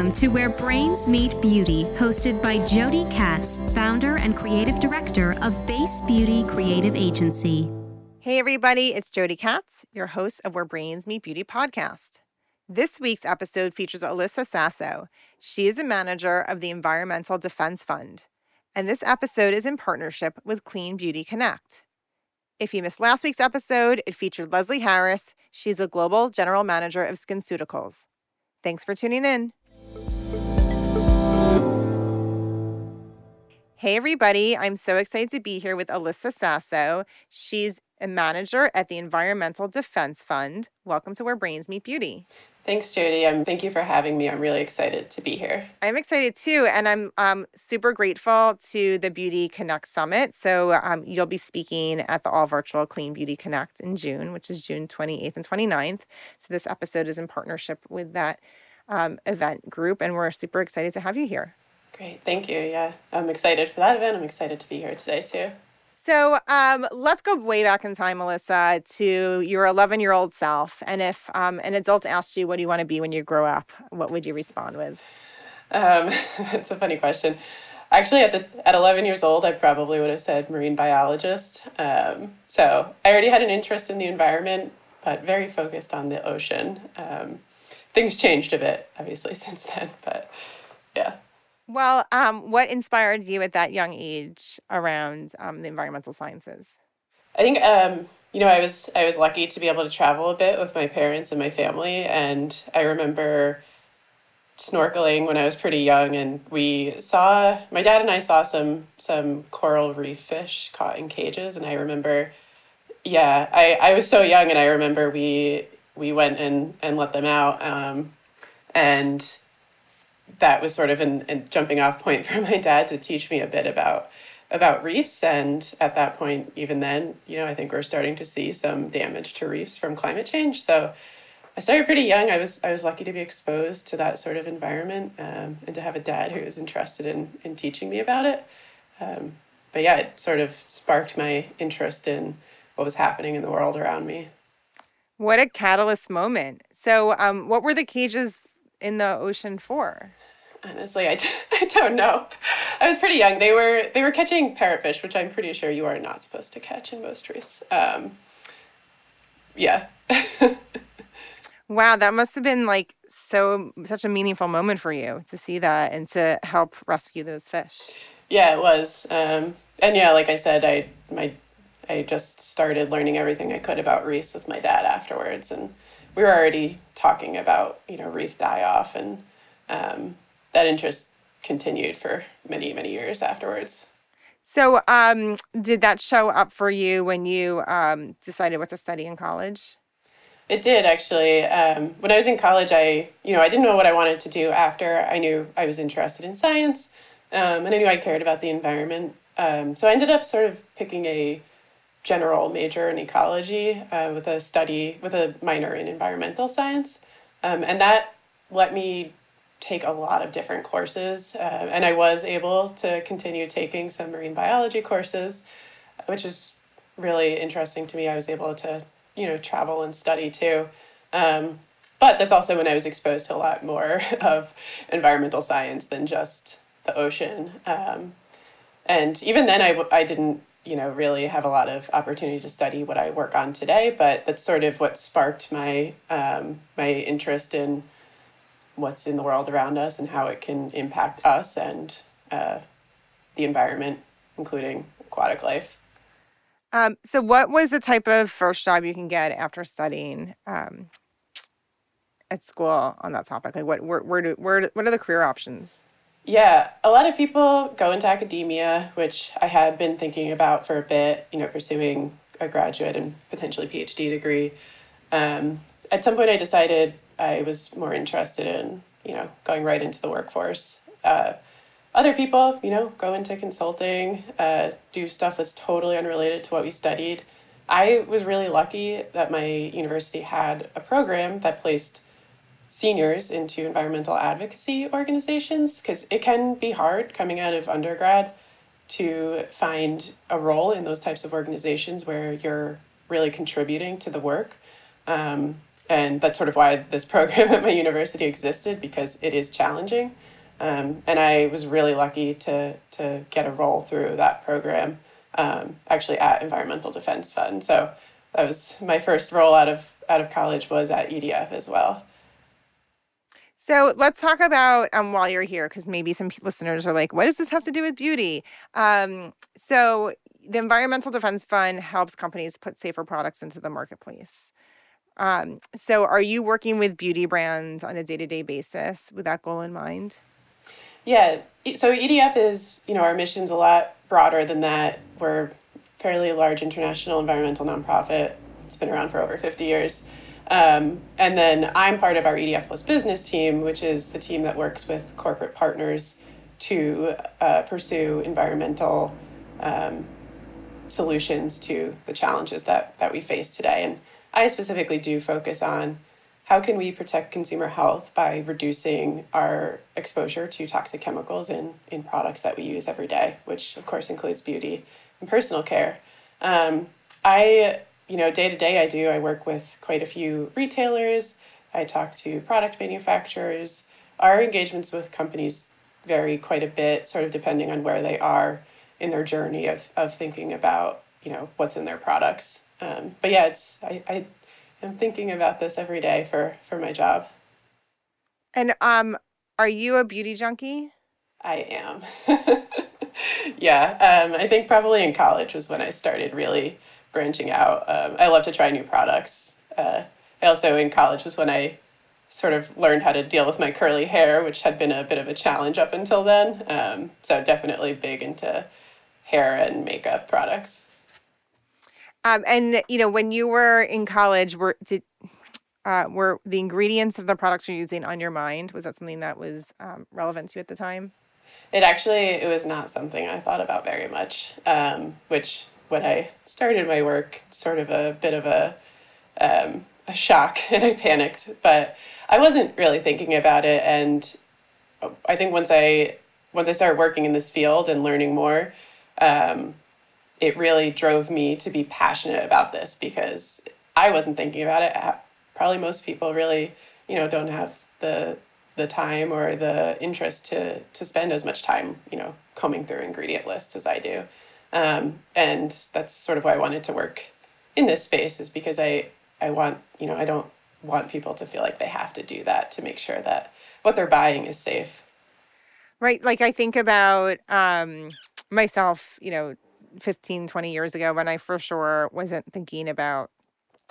Welcome to Where Brains Meet Beauty, hosted by Jody Katz, founder and creative director of Base Beauty Creative Agency. Hey, everybody, it's Jody Katz, your host of Where Brains Meet Beauty podcast. This week's episode features Alyssa Sasso. She is a manager of the Environmental Defense Fund, and this episode is in partnership with Clean Beauty Connect. If you missed last week's episode, it featured Leslie Harris. She's a Global General Manager of SkinCeuticals. Thanks for tuning in. Hey, everybody. I'm so excited to be here with Alyssa Sasso. She's a manager at the Environmental Defense Fund. Welcome to Where Brains Meet Beauty. Thanks, Jody. I'm thank you for having me. I'm really excited to be here. I'm excited too, and I'm um, super grateful to the Beauty Connect Summit. So um, you'll be speaking at the all virtual Clean Beauty Connect in June, which is June 28th and 29th. So this episode is in partnership with that um, event group, and we're super excited to have you here. Great, thank you. Yeah, I'm excited for that event. I'm excited to be here today too. So um, let's go way back in time, Alyssa, to your 11 year old self. And if um, an adult asked you, what do you want to be when you grow up? What would you respond with? Um, that's a funny question. Actually, at the at 11 years old, I probably would have said marine biologist. Um, so I already had an interest in the environment, but very focused on the ocean. Um, things changed a bit, obviously, since then, but yeah. Well, um, what inspired you at that young age around um, the environmental sciences? I think um, you know I was I was lucky to be able to travel a bit with my parents and my family, and I remember snorkeling when I was pretty young, and we saw my dad and I saw some some coral reef fish caught in cages, and I remember, yeah, I I was so young, and I remember we we went and and let them out, um, and that was sort of an, a jumping off point for my dad to teach me a bit about about reefs. And at that point even then you know i think we're starting to see some damage to reefs from climate change. So i started pretty young. I was i was lucky to be exposed to that sort of environment um, and to have a dad who was interested in in teaching me about it. Um, but yeah it sort of sparked my interest in what was happening in the world around me. What a catalyst moment. So um, what were the cages in the ocean for honestly I d- I don't know. I was pretty young. They were they were catching parrotfish which i'm pretty sure you are not supposed to catch in most reefs. Um, yeah. Wow that must have been like so such a meaningful moment for you to see that and to help rescue those fish. Yeah it was. Um, and yeah like i said i my i just started learning everything i could about reefs with my dad afterwards and we were already talking about you know reef die off and um, that interest continued for many many years afterwards. So um, did that show up for you when you um, decided what to study in college? It did actually. Um, when i was in college i you know i didn't know what i wanted to do after i knew i was interested in science um, and i knew i cared about the environment. Um, so i ended up sort of picking a general major in ecology uh, with a study with a minor in environmental science. Um, and that let me take a lot of different courses uh, and i was able to continue taking some marine biology courses which is really interesting to me i was able to you know travel and study too um, but that's also when i was exposed to a lot more of environmental science than just the ocean um, and even then I, I didn't you know really have a lot of opportunity to study what I work on today. But that's sort of what sparked my um, my interest in what's in the world around us and how it can impact us and uh, the environment, including aquatic life. Um, so, what was the type of first job you can get after studying um, at school on that topic? Like, what where where do where what are the career options? Yeah, a lot of people go into academia, which I had been thinking about for a bit, you know, pursuing a graduate and potentially PhD degree. Um, at some point, I decided I was more interested in, you know, going right into the workforce. Uh, other people, you know, go into consulting, uh, do stuff that's totally unrelated to what we studied. I was really lucky that my university had a program that placed seniors into environmental advocacy organizations because it can be hard coming out of undergrad to find a role in those types of organizations where you're really contributing to the work. Um, and that's sort of why this program at my university existed because it is challenging. Um, and I was really lucky to to get a role through that program, um, actually at Environmental Defense Fund. So that was my first role out of out of college was at EDF as well. So let's talk about um, while you're here, because maybe some listeners are like, "What does this have to do with beauty?" Um, so the Environmental Defense Fund helps companies put safer products into the marketplace. Um, so are you working with beauty brands on a day-to-day basis with that goal in mind? Yeah. So EDF is, you know, our mission's a lot broader than that. We're fairly large international environmental nonprofit. It's been around for over 50 years. Um, and then I'm part of our EDF Plus business team, which is the team that works with corporate partners to uh, pursue environmental um, solutions to the challenges that, that we face today. And I specifically do focus on how can we protect consumer health by reducing our exposure to toxic chemicals in, in products that we use every day, which of course includes beauty and personal care. Um, I you know, day to day, I do. I work with quite a few retailers. I talk to product manufacturers. Our engagements with companies vary quite a bit, sort of depending on where they are in their journey of, of thinking about, you know, what's in their products. Um, but yeah, it's I, I am thinking about this every day for for my job. And um, are you a beauty junkie? I am. yeah, um, I think probably in college was when I started really branching out. Um, I love to try new products. Uh, I also, in college, was when I sort of learned how to deal with my curly hair, which had been a bit of a challenge up until then. Um, so, definitely big into hair and makeup products. Um, and you know, when you were in college, were did uh, were the ingredients of the products you're using on your mind? Was that something that was um, relevant to you at the time? It actually it was not something I thought about very much, um, which when I started my work, sort of a bit of a um, a shock, and I panicked. But I wasn't really thinking about it, and I think once I once I started working in this field and learning more, um, it really drove me to be passionate about this because I wasn't thinking about it. Probably most people really, you know, don't have the the time or the interest to to spend as much time, you know, combing through ingredient lists as I do. Um, and that's sort of why I wanted to work in this space is because I, I want, you know, I don't want people to feel like they have to do that to make sure that what they're buying is safe. Right. Like I think about um, myself, you know, 15, 20 years ago when I for sure wasn't thinking about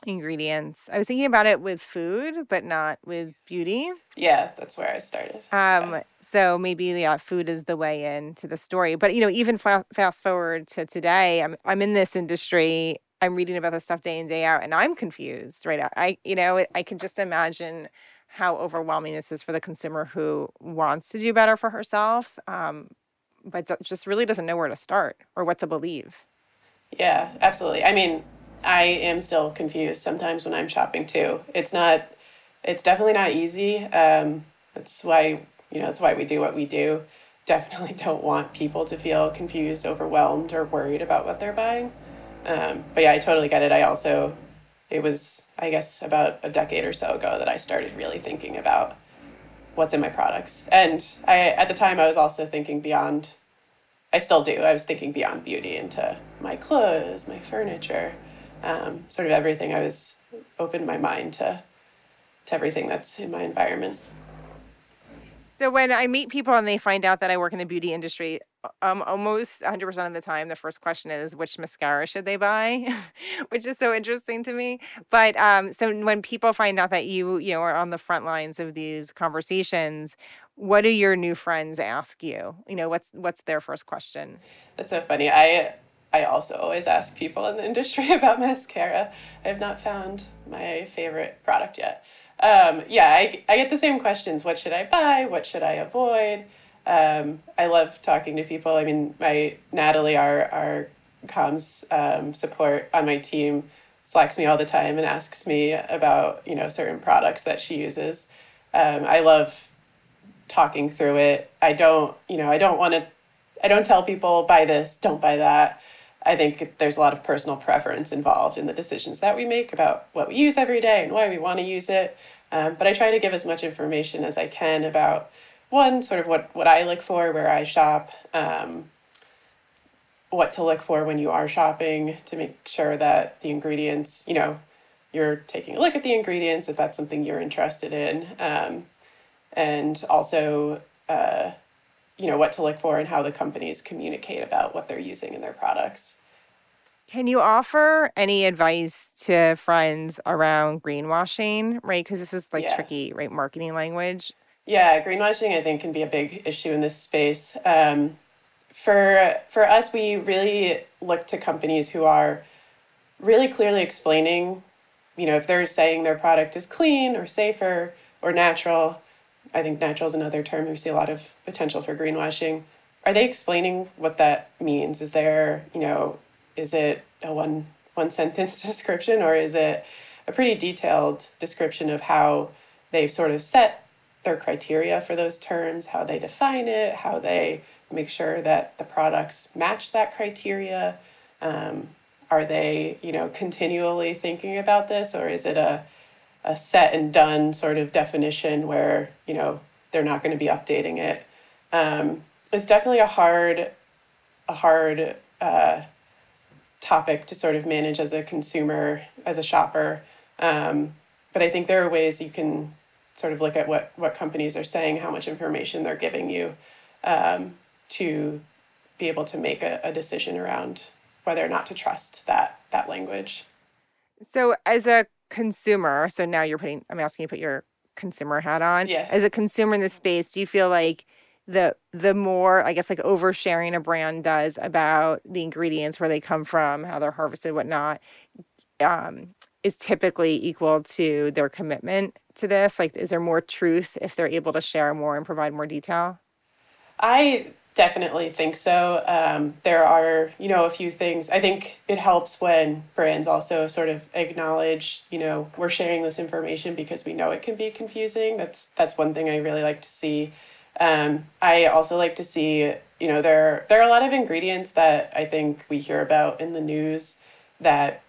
ingredients. I was thinking about it with food, but not with beauty. Yeah, that's where I started. Um, yeah. so maybe yeah, food is the way into the story. But you know, even fa- fast forward to today, I'm I'm in this industry. I'm reading about this stuff day in day out, and I'm confused. Right, now. I you know I can just imagine how overwhelming this is for the consumer who wants to do better for herself, um, but just really doesn't know where to start or what to believe. Yeah, absolutely. I mean, I am still confused sometimes when I'm shopping too. It's not, it's definitely not easy. Um, that's why, you know, that's why we do what we do. Definitely don't want people to feel confused, overwhelmed, or worried about what they're buying. Um, but yeah, I totally get it. I also, it was, I guess, about a decade or so ago that I started really thinking about what's in my products. And I, at the time, I was also thinking beyond, I still do, I was thinking beyond beauty into my clothes, my furniture um, sort of everything. I was opened my mind to to everything that's in my environment. So when I meet people and they find out that I work in the beauty industry, um, almost 100% of the time, the first question is which mascara should they buy, which is so interesting to me. But um, so when people find out that you, you know, are on the front lines of these conversations, what do your new friends ask you? You know, what's what's their first question? That's so funny. I I also always ask people in the industry about mascara. I have not found my favorite product yet. Um, yeah, I, I get the same questions. What should I buy? What should I avoid? Um, I love talking to people. I mean, my Natalie, our, our comms um, support on my team, slacks me all the time and asks me about, you know, certain products that she uses. Um, I love talking through it. I don't, you know, I don't want to, I don't tell people buy this, don't buy that I think there's a lot of personal preference involved in the decisions that we make about what we use every day and why we want to use it. Um, but I try to give as much information as I can about one, sort of what, what I look for, where I shop, um, what to look for when you are shopping to make sure that the ingredients, you know, you're taking a look at the ingredients if that's something you're interested in. Um, and also, uh, you know, what to look for and how the companies communicate about what they're using in their products. Can you offer any advice to friends around greenwashing, right? Because this is like yeah. tricky, right? Marketing language. Yeah, greenwashing I think can be a big issue in this space. Um, for for us, we really look to companies who are really clearly explaining, you know, if they're saying their product is clean or safer or natural. I think natural is another term we see a lot of potential for greenwashing. Are they explaining what that means? Is there, you know, is it a one one sentence description or is it a pretty detailed description of how they've sort of set their criteria for those terms, how they define it, how they make sure that the products match that criteria. Um, are they, you know, continually thinking about this, or is it a a set and done sort of definition where you know they're not going to be updating it? Um, it's definitely a hard, a hard uh, topic to sort of manage as a consumer, as a shopper. Um, but I think there are ways you can sort of look at what what companies are saying, how much information they're giving you, um, to be able to make a, a decision around whether or not to trust that that language. So as a consumer, so now you're putting I'm asking you to put your consumer hat on. Yeah. As a consumer in this space, do you feel like the the more I guess like oversharing a brand does about the ingredients, where they come from, how they're harvested, whatnot, um, is typically equal to their commitment to this? Like, is there more truth if they're able to share more and provide more detail? I definitely think so. Um, there are, you know, a few things. I think it helps when brands also sort of acknowledge, you know, we're sharing this information because we know it can be confusing. That's that's one thing I really like to see. Um, I also like to see, you know, there there are a lot of ingredients that I think we hear about in the news that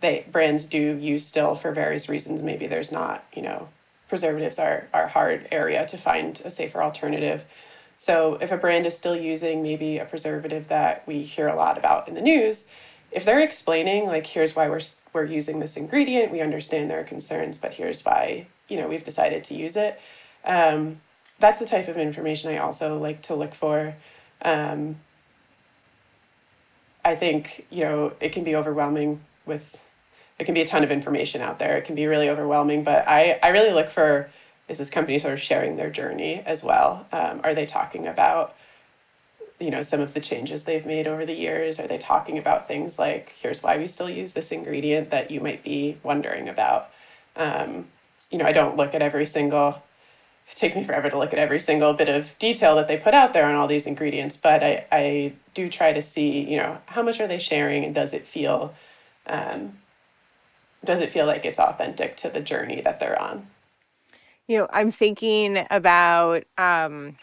they brands do use still for various reasons. Maybe there's not, you know, preservatives are are hard area to find a safer alternative. So if a brand is still using maybe a preservative that we hear a lot about in the news, if they're explaining like here's why we're we're using this ingredient, we understand there are concerns, but here's why you know we've decided to use it. Um, that's the type of information I also like to look for. Um, I think you know it can be overwhelming with it can be a ton of information out there. It can be really overwhelming, but I, I really look for is this company sort of sharing their journey as well? Um, are they talking about you know some of the changes they've made over the years? Are they talking about things like here's why we still use this ingredient that you might be wondering about? Um, you know, I don't look at every single take me forever to look at every single bit of detail that they put out there on all these ingredients, but I, I do try to see, you know, how much are they sharing and does it feel um, does it feel like it's authentic to the journey that they're on? You know, I'm thinking about um,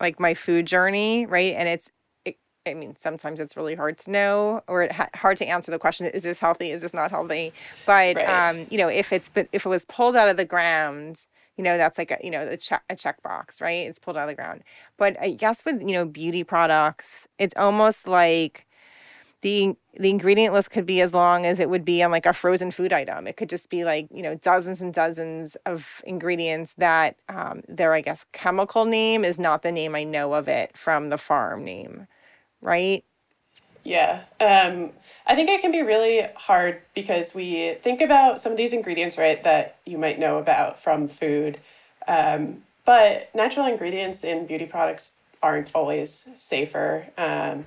like my food journey, right? And it's, it, I mean, sometimes it's really hard to know or ha- hard to answer the question: Is this healthy? Is this not healthy? But right. um, you know, if it's been, if it was pulled out of the ground, you know, that's like a you know a check a checkbox, right? It's pulled out of the ground. But I guess with you know beauty products, it's almost like the the ingredient list could be as long as it would be on like a frozen food item. It could just be like you know dozens and dozens of ingredients that um, their I guess chemical name is not the name I know of it from the farm name, right? Yeah, um, I think it can be really hard because we think about some of these ingredients, right, that you might know about from food, um, but natural ingredients in beauty products aren't always safer. Um,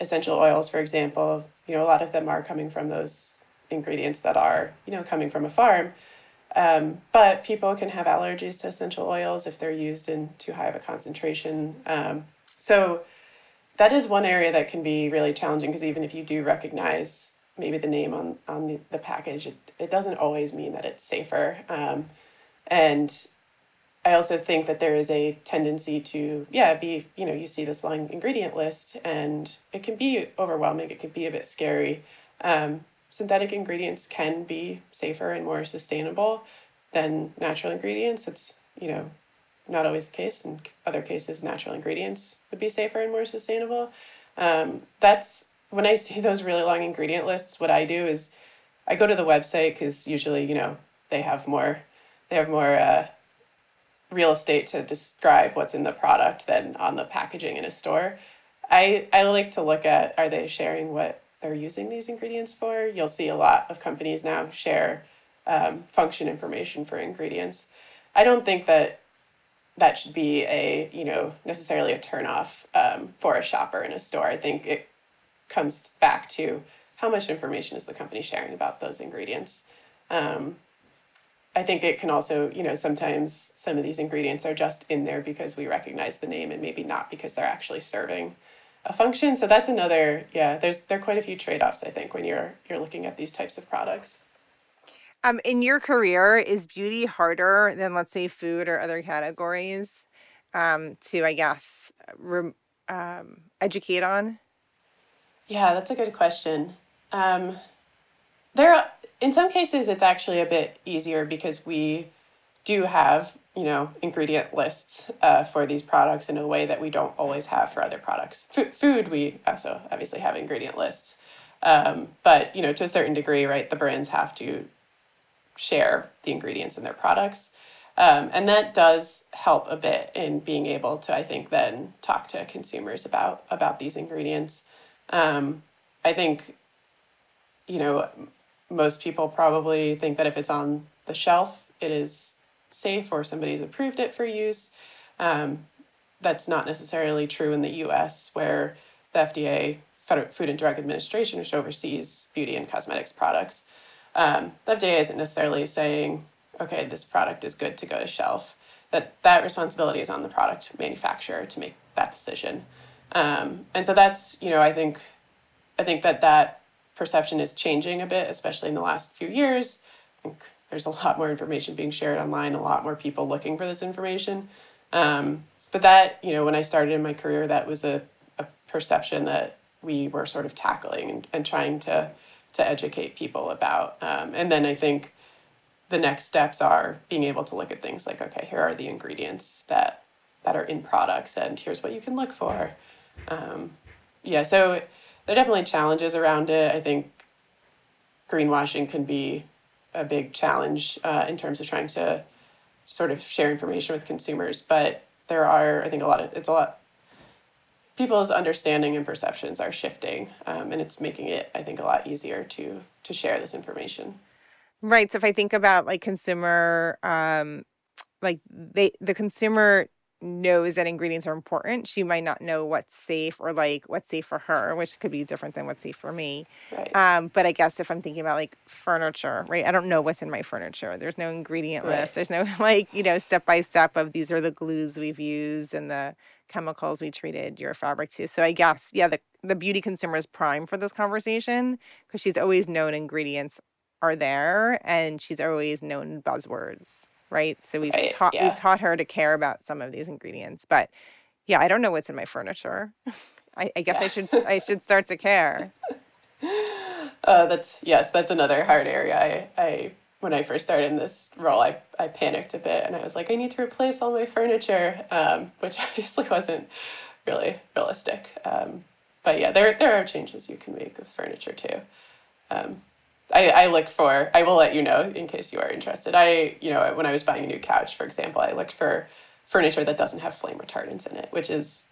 essential oils, for example, you know, a lot of them are coming from those ingredients that are, you know, coming from a farm. Um, but people can have allergies to essential oils if they're used in too high of a concentration. Um, so that is one area that can be really challenging because even if you do recognize maybe the name on, on the, the package, it, it doesn't always mean that it's safer. Um, and I also think that there is a tendency to, yeah, be, you know, you see this long ingredient list and it can be overwhelming. It can be a bit scary. Um, synthetic ingredients can be safer and more sustainable than natural ingredients. It's, you know, not always the case. In other cases, natural ingredients would be safer and more sustainable. Um, that's when I see those really long ingredient lists, what I do is I go to the website because usually, you know, they have more, they have more, uh, real estate to describe what's in the product than on the packaging in a store. I, I like to look at are they sharing what they're using these ingredients for? You'll see a lot of companies now share um, function information for ingredients. I don't think that that should be a you know necessarily a turnoff um, for a shopper in a store. I think it comes back to how much information is the company sharing about those ingredients. Um, I think it can also, you know, sometimes some of these ingredients are just in there because we recognize the name and maybe not because they're actually serving a function. So that's another, yeah, there's there are quite a few trade-offs I think when you're you're looking at these types of products. Um, in your career, is beauty harder than let's say food or other categories um, to, I guess, re- um, educate on? Yeah, that's a good question. Um, there in some cases, it's actually a bit easier because we do have, you know, ingredient lists uh, for these products in a way that we don't always have for other products. F- food, we also obviously have ingredient lists. Um, but, you know, to a certain degree, right, the brands have to share the ingredients in their products. Um, and that does help a bit in being able to, I think, then talk to consumers about about these ingredients. Um, I think, you know, most people probably think that if it's on the shelf, it is safe or somebody's approved it for use. Um, that's not necessarily true in the US, where the FDA, Food and Drug Administration, which oversees beauty and cosmetics products, um, the FDA isn't necessarily saying, okay, this product is good to go to shelf. That that responsibility is on the product manufacturer to make that decision. Um, and so that's you know I think I think that that perception is changing a bit, especially in the last few years. I think there's a lot more information being shared online, a lot more people looking for this information. Um, but that, you know, when I started in my career, that was a, a perception that we were sort of tackling and, and trying to to educate people about. Um, and then I think the next steps are being able to look at things like, okay, here are the ingredients that that are in products, and here's what you can look for. Um, yeah, so there are definitely challenges around it. I think greenwashing can be a big challenge uh, in terms of trying to sort of share information with consumers. But there are, I think, a lot of it's a lot. People's understanding and perceptions are shifting, um, and it's making it, I think, a lot easier to to share this information. Right. So if I think about like consumer, um, like they the consumer knows that ingredients are important, she might not know what's safe or like what's safe for her, which could be different than what's safe for me. Right. Um, but I guess if I'm thinking about like furniture, right? I don't know what's in my furniture. There's no ingredient Right. list. There's no like, you know, step by step of these are the glues we've used and the chemicals we treated your fabric to. So I guess, yeah, the, the beauty consumer is prime for this conversation because she's always known ingredients are there and she's always known buzzwords right so we've Right, taught yeah. we've taught her to care about some of these ingredients but yeah i don't know what's in my furniture I, I guess i should i should start to care Uh, that's yes, that's another hard area. I, I when I first started in this role, I, I panicked a bit and I was like, I need to replace all my furniture, um, which obviously wasn't really realistic. Um, but yeah, there there are changes you can make with furniture too. Um, I, I look for I will let you know in case you are interested. I you know when I was buying a new couch, for example, I looked for furniture that doesn't have flame retardants in it, which is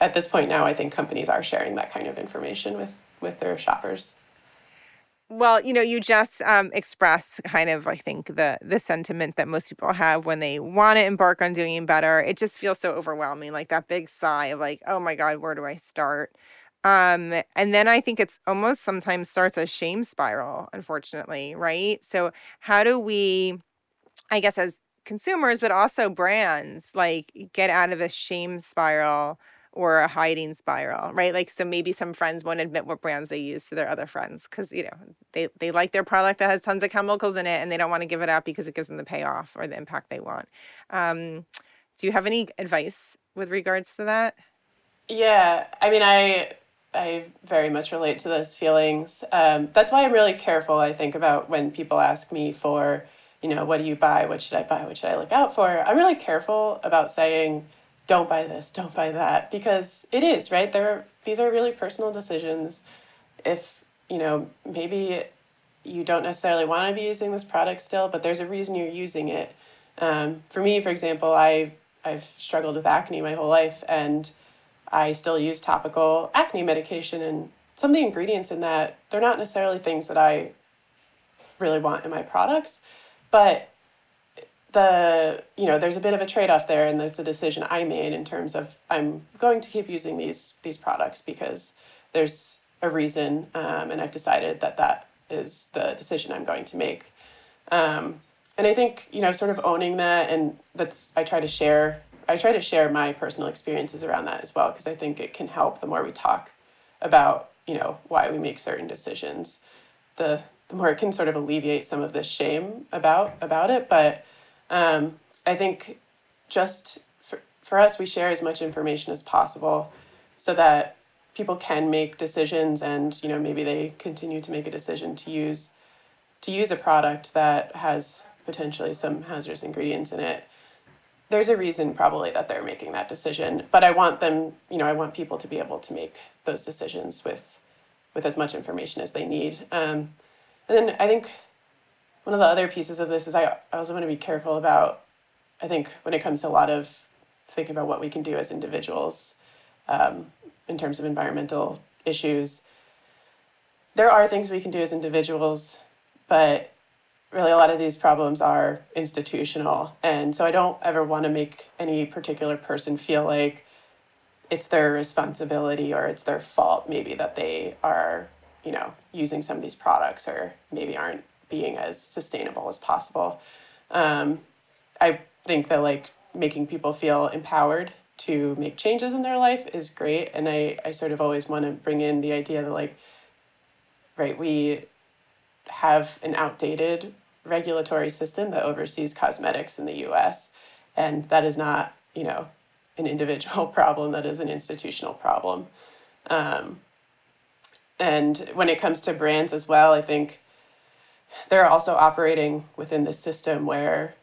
at this point now I think companies are sharing that kind of information with with their shoppers. well you know you just um, express kind of i think the the sentiment that most people have when they want to embark on doing better it just feels so overwhelming like that big sigh of like oh my god where do i start um and then i think it's almost sometimes starts a shame spiral unfortunately right so how do we i guess as consumers but also brands like get out of a shame spiral or a hiding spiral, right? Like, so maybe some friends won't admit what brands they use to their other friends because, you know, they, they like their product that has tons of chemicals in it and they don't want to give it up because it gives them the payoff or the impact they want. Um, do you have any advice with regards to that? Yeah, I mean, I I very much relate to those feelings. Um, that's why I'm really careful. I think about when people ask me for, you know, what do you buy? What should I buy? What should I look out for? I'm really careful about saying, don't buy this, don't buy that, because it is right. There, these are really personal decisions. If you know, maybe you don't necessarily want to be using this product still, but there's a reason you're using it. Um, for me, for example, I I've struggled with acne my whole life, and I still use topical acne medication, and some of the ingredients in that they're not necessarily things that I really want in my products, but the you know there's a bit of a trade-off there and there's a decision i made in terms of i'm going to keep using these these products because there's a reason um, and i've decided that that is the decision i'm going to make. Um, and i think you know sort of owning that and that's i try to share I try to share my personal experiences around that as well because I think it can help the more we talk about you know why we make certain decisions, the the more it can sort of alleviate some of this shame about about it. But um, I think just for, for us, we share as much information as possible so that people can make decisions and you know maybe they continue to make a decision to use to use a product that has potentially some hazardous ingredients in it there's a reason probably that they're making that decision but i want them you know i want people to be able to make those decisions with with as much information as they need. Um, and then i think one of the other pieces of this is i, I also want to be careful about i think when it comes to a lot of thinking about what we can do as individuals um, in terms of environmental issues. There are things we can do as individuals but really a lot of these problems are institutional. And so I don't ever want to make any particular person feel like it's their responsibility or it's their fault maybe that they are, you know, using some of these products or maybe aren't being as sustainable as possible. Um, I think that like making people feel empowered to make changes in their life is great. And I, I sort of always want to bring in the idea that like, right, we have an outdated regulatory system that oversees cosmetics in the US. And that is not, you know, an individual problem, that is an institutional problem. Um, and when it comes to brands as well, I think they're also operating within this system where,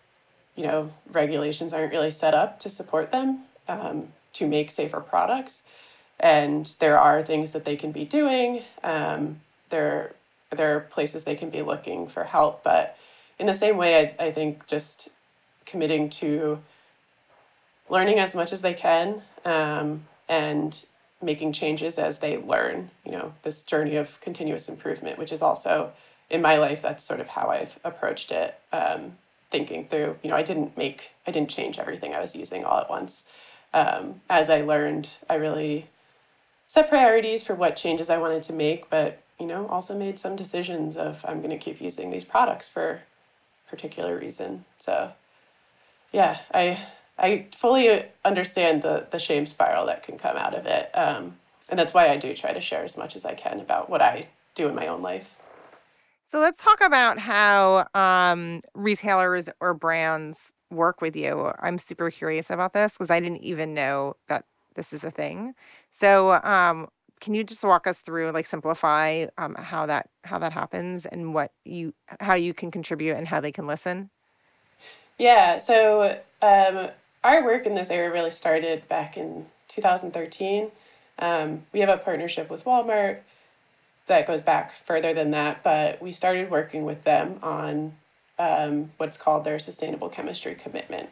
you know, regulations aren't really set up to support them um, to make safer products. And there are things that they can be doing. Um, there, there are places they can be looking for help, but in the same way, I, I think just committing to learning as much as they can um, and making changes as they learn, you know, this journey of continuous improvement, which is also in my life, that's sort of how I've approached it. Um, thinking through, you know, I didn't make, I didn't change everything I was using all at once. Um, as I learned, I really set priorities for what changes I wanted to make, but, you know, also made some decisions of I'm going to keep using these products for particular reason. So, yeah, I I fully understand the the shame spiral that can come out of it, um, and that's why I do try to share as much as I can about what I do in my own life. So let's talk about how um, retailers or brands work with you. I'm super curious about this because I didn't even know that this is a thing. So um, can you just walk us through like simplify um, how that how that happens and what you how you can contribute and how they can listen? Yeah so um, our work in this area really started back in 2013 um, we have a partnership with walmart that goes back further than that but we started working with them on um, what's called their sustainable chemistry commitment.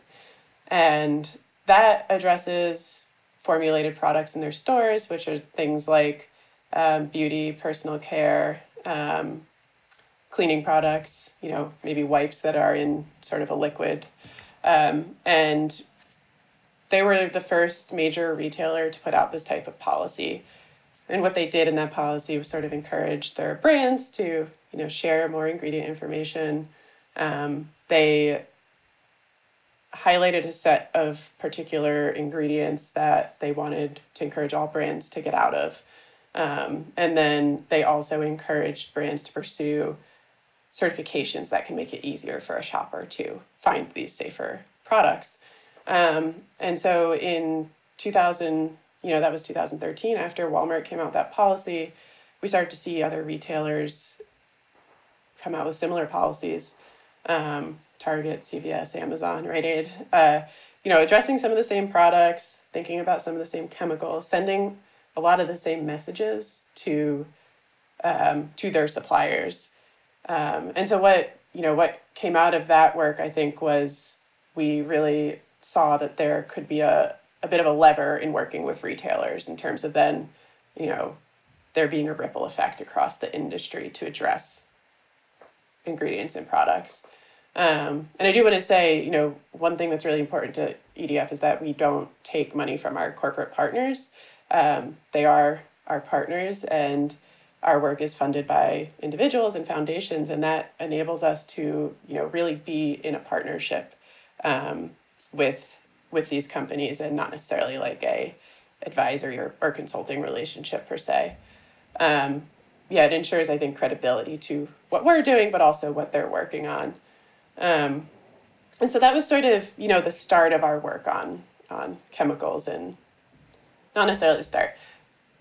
And that addresses formulated products in their stores, which are things like um, beauty, personal care, um, cleaning products, you know, maybe wipes that are in sort of a liquid. Um, and they were the first major retailer to put out this type of policy. And what they did in that policy was sort of encourage their brands to, you know, share more ingredient information. Um, they highlighted a set of particular ingredients that they wanted to encourage all brands to get out of. Um, and then they also encouraged brands to pursue certifications that can make it easier for a shopper to find these safer products. Um, and so in 2000, you know, that was 2013, after Walmart came out with that policy, we started to see other retailers come out with similar policies. Um, Target, CVS, Amazon, Rite Aid, uh, you know, addressing some of the same products, thinking about some of the same chemicals, sending a lot of the same messages to um, to their suppliers. Um, and so what you know what came out of that work, I think, was we really saw that there could be a, a bit of a lever in working with retailers in terms of then, you know, there being a ripple effect across the industry to address ingredients and products. Um, and I do want to say, you know, one thing that's really important to EDF is that we don't take money from our corporate partners. Um, they are our partners, and our work is funded by individuals and foundations, and that enables us to, you know, really be in a partnership um, with with these companies, and not necessarily like a advisory or, or consulting relationship per se. Um, yeah, it ensures, I think, credibility to what we're doing, but also what they're working on. Um, and so that was sort of, you know, the start of our work on on chemicals and not necessarily the start,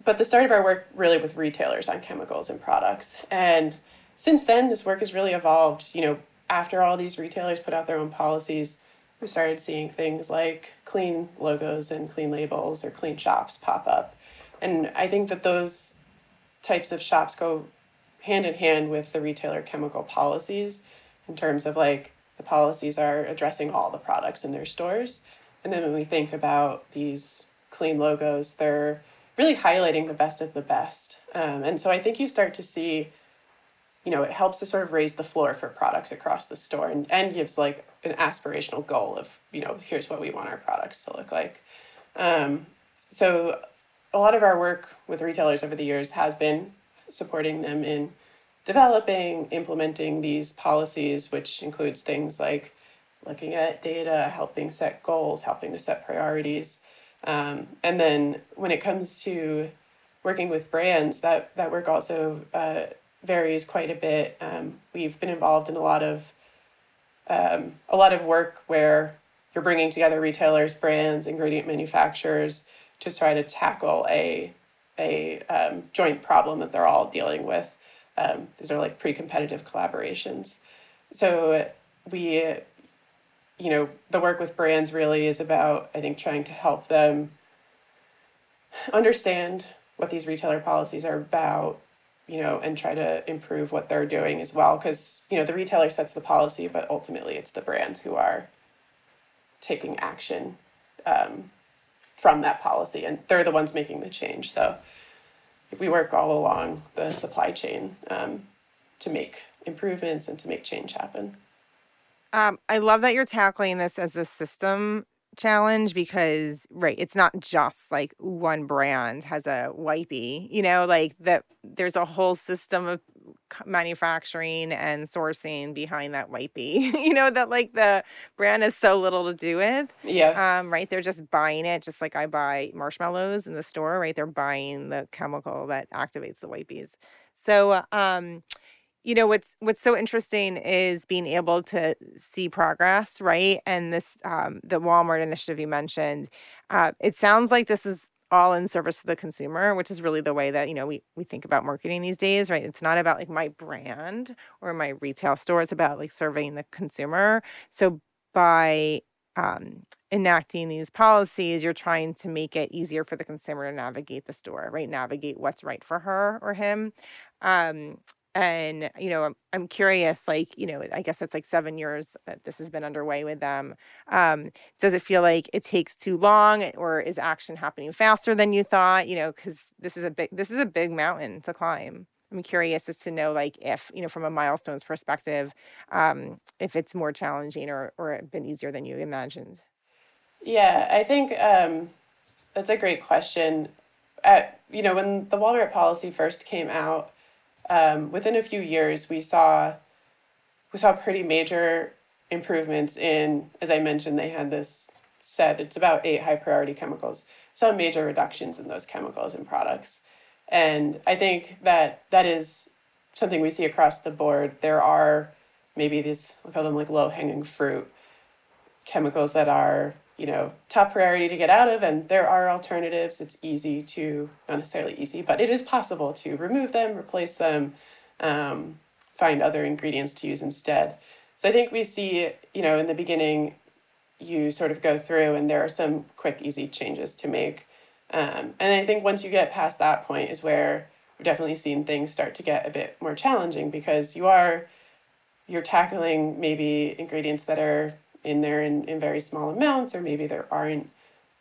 but the start of our work really with retailers on chemicals and products. And since then, this work has really evolved. You know, after all these retailers put out their own policies, we started seeing things like clean logos and clean labels or clean shops pop up. And I think that those types of shops go hand in hand with the retailer chemical policies in terms of like the policies are addressing all the products in their stores. And then when we think about these clean logos, they're really highlighting the best of the best. Um, and so I think you start to see, you know, it helps to sort of raise the floor for products across the store and, and gives like an aspirational goal of, you know, here's what we want our products to look like. Um, so a lot of our work with retailers over the years has been supporting them in developing, implementing these policies, which includes things like looking at data, helping set goals, helping to set priorities. Um, and then when it comes to working with brands, that, that work also uh, varies quite a bit. Um, we've been involved in a lot of um, a lot of work where you're bringing together retailers, brands, ingredient manufacturers to try to tackle a a um, joint problem that they're all dealing with. Um, these are like pre-competitive collaborations. So we, you know, the work with brands really is about I think trying to help them understand what these retailer policies are about, you know, and try to improve what they're doing as well. Because you know the retailer sets the policy, but ultimately it's the brands who are taking action um, from that policy, and they're the ones making the change. So we work all along the supply chain um, to make improvements and to make change happen. Um, I love that you're tackling this as a system challenge because right it's not just like one brand has a wipey you know like that there's a whole system of manufacturing and sourcing behind that wipey you know that like the brand has so little to do with. Yeah. Um right they're just buying it just like i buy marshmallows in the store right they're buying the chemical that activates the wipies so um you know what's what's so interesting is being able to see progress right? And this um, the walmart initiative you mentioned uh, it sounds like this is all in service to the consumer which is really the way that you know we, we think about marketing these days right? It's not about like my brand or my retail store it's about like serving the consumer. So by um, enacting these policies you're trying to make it easier for the consumer to navigate the store right? Navigate what's right for her or him. Um, and you know I'm, I'm curious like you know i guess it's like seven years that this has been underway with them um, does it feel like it takes too long or is action happening faster than you thought? You know because this is a big this is a big mountain to climb. I'm curious as to know like if you know from a milestones perspective um, if it's more challenging or or been easier than you imagined. Yeah i think um, that's a great question. At, you know when the walmart policy first came out um, within a few years, we saw we saw pretty major improvements in, as I mentioned, they had this set, it's about eight high priority chemicals, some major reductions in those chemicals and products. And I think that that is something we see across the board. There are maybe these, we call them like low hanging fruit chemicals that are, you know, top priority to get out of, and there are alternatives. It's easy to, not necessarily easy, but it is possible to remove them, replace them, um, find other ingredients to use instead. So I think we see, you know, in the beginning, you sort of go through and there are some quick, easy changes to make. Um, and I think once you get past that point is where we've definitely seen things start to get a bit more challenging because you are you're tackling maybe ingredients that are in there in, in very small amounts or maybe there aren't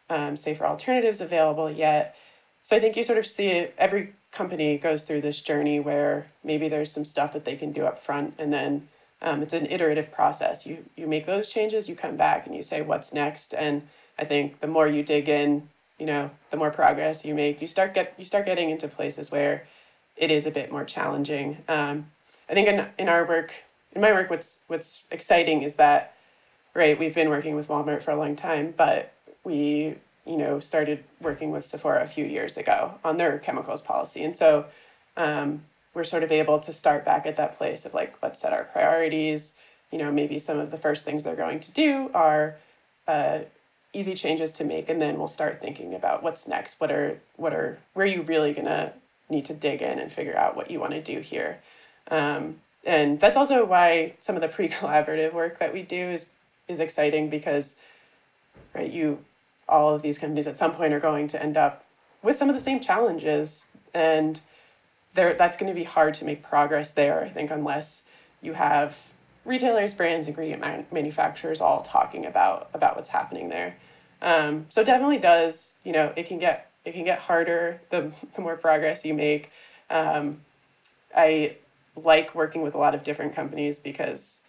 um, safer alternatives available yet. So i think you sort of see every company goes through this journey where maybe there's some stuff that they can do up front and then um, it's an iterative process. You you make those changes you come back and you say what's next? And i think the more you dig in you know the more progress you make you start get you start getting into places where it is a bit more challenging. Um, i think in, in our work in my work what's what's exciting is that right we've been working with walmart for a long time but we you know started working with sephora a few years ago on their chemicals policy. And so um, we're sort of able to start back at that place of like let's set our priorities. You know maybe some of the first things they're going to do are uh, easy changes to make and then we'll start thinking about what's next. What are what are where are you really to need to dig in and figure out what you want to do here? Um, and that's also why some of the pre-collaborative work that we do is is exciting because right you all of these companies at some point are going to end up with some of the same challenges and there that's going to be hard to make progress there i think unless you have retailers brands ingredient man- manufacturers all talking about about what's happening there. Um, so definitely does you know it can get it can get harder the, the more progress you make. Um, i like working with a lot of different companies because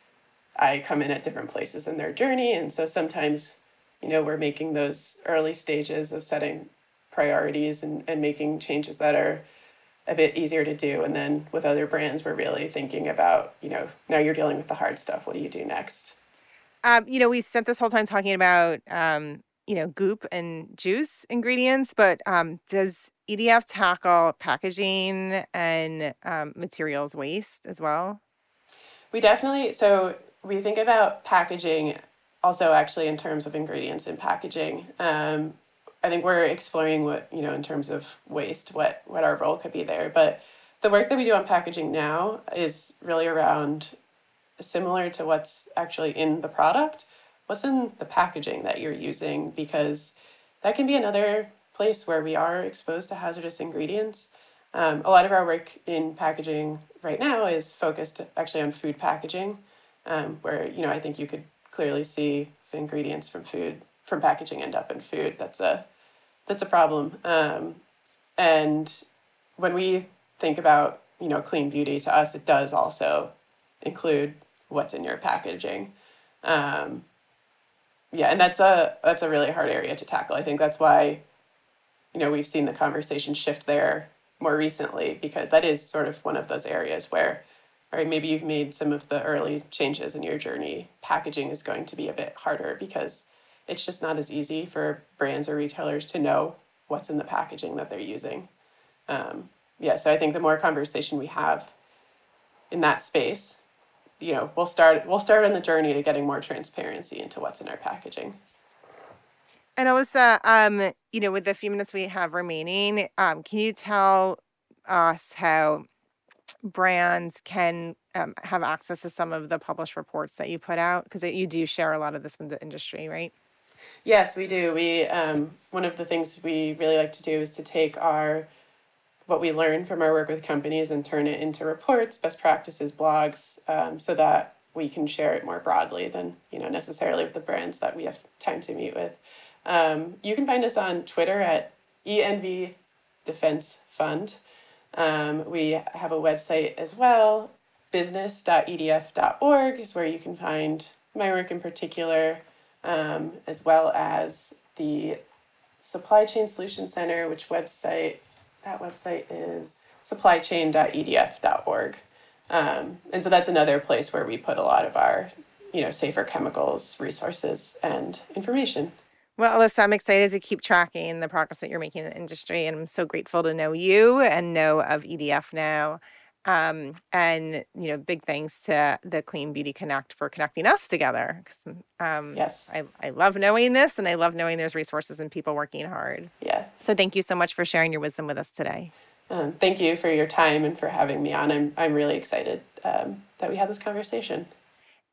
I come in at different places in their journey. And so sometimes, you know, we're making those early stages of setting priorities and, and making changes that are a bit easier to do. And then with other brands, we're really thinking about, you know, now you're dealing with the hard stuff. What do you do next? Um, you know, we spent this whole time talking about, um, you know, goop and juice ingredients, but um, does EDF tackle packaging and um, materials waste as well? We definitely, so we think about packaging also actually in terms of ingredients in packaging. Um, I think we're exploring what, you know, in terms of waste, what, what our role could be there. But the work that we do on packaging now is really around similar to what's actually in the product, what's in the packaging that you're using, because that can be another place where we are exposed to hazardous ingredients. Um, a lot of our work in packaging right now is focused actually on food packaging, um, where you know I think you could clearly see if ingredients from food from packaging end up in food. That's a that's a problem. Um, and when we think about you know clean beauty, to us it does also include what's in your packaging. Um, yeah, and that's a that's a really hard area to tackle. I think that's why you know, we've seen the conversation shift there more recently because that is sort of one of those areas where, right, maybe you've made some of the early changes in your journey. Packaging is going to be a bit harder because it's just not as easy for brands or retailers to know what's in the packaging that they're using. Um, yeah, so I think the more conversation we have in that space, you know, we'll start we'll start on the journey to getting more transparency into what's in our packaging. And Alyssa, um, you know, with the few minutes we have remaining, um, can you tell us how brands can um, have access to some of the published reports that you put out? Because you do share a lot of this with the industry, right? Yes, we do. We um, one of the things we really like to do is to take our what we learn from our work with companies and turn it into reports, best practices, blogs, um, so that we can share it more broadly than you know necessarily with the brands that we have time to meet with. Um, you can find us on Twitter at ENV Defense Fund. Um, we have a website as well, business.edf.org is where you can find my work in particular, um, as well as the Supply Chain Solution Center, which website, that website is supplychain.edf.org. Um, and so that's another place where we put a lot of our, you know, safer chemicals, resources, and information. Well, Alyssa, I'm excited to keep tracking the progress that you're making in the industry, and I'm so grateful to know you and know of EDF now. Um, and you know, big thanks to the Clean Beauty Connect for connecting us together. Um, yes, I, I love knowing this, and I love knowing there's resources and people working hard. Yeah. So thank you so much for sharing your wisdom with us today. Um, thank you for your time and for having me on. I'm I'm really excited um, that we had this conversation.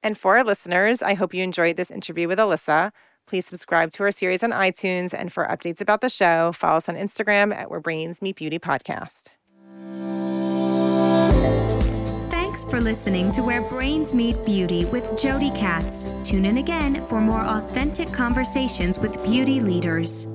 And for our listeners, I hope you enjoyed this interview with Alyssa. Please subscribe to our series on iTunes, and for updates about the show, follow us on Instagram at Where Brains Meet Beauty Podcast. Thanks for listening to Where Brains Meet Beauty with Jodi Katz. Tune in again for more authentic conversations with beauty leaders.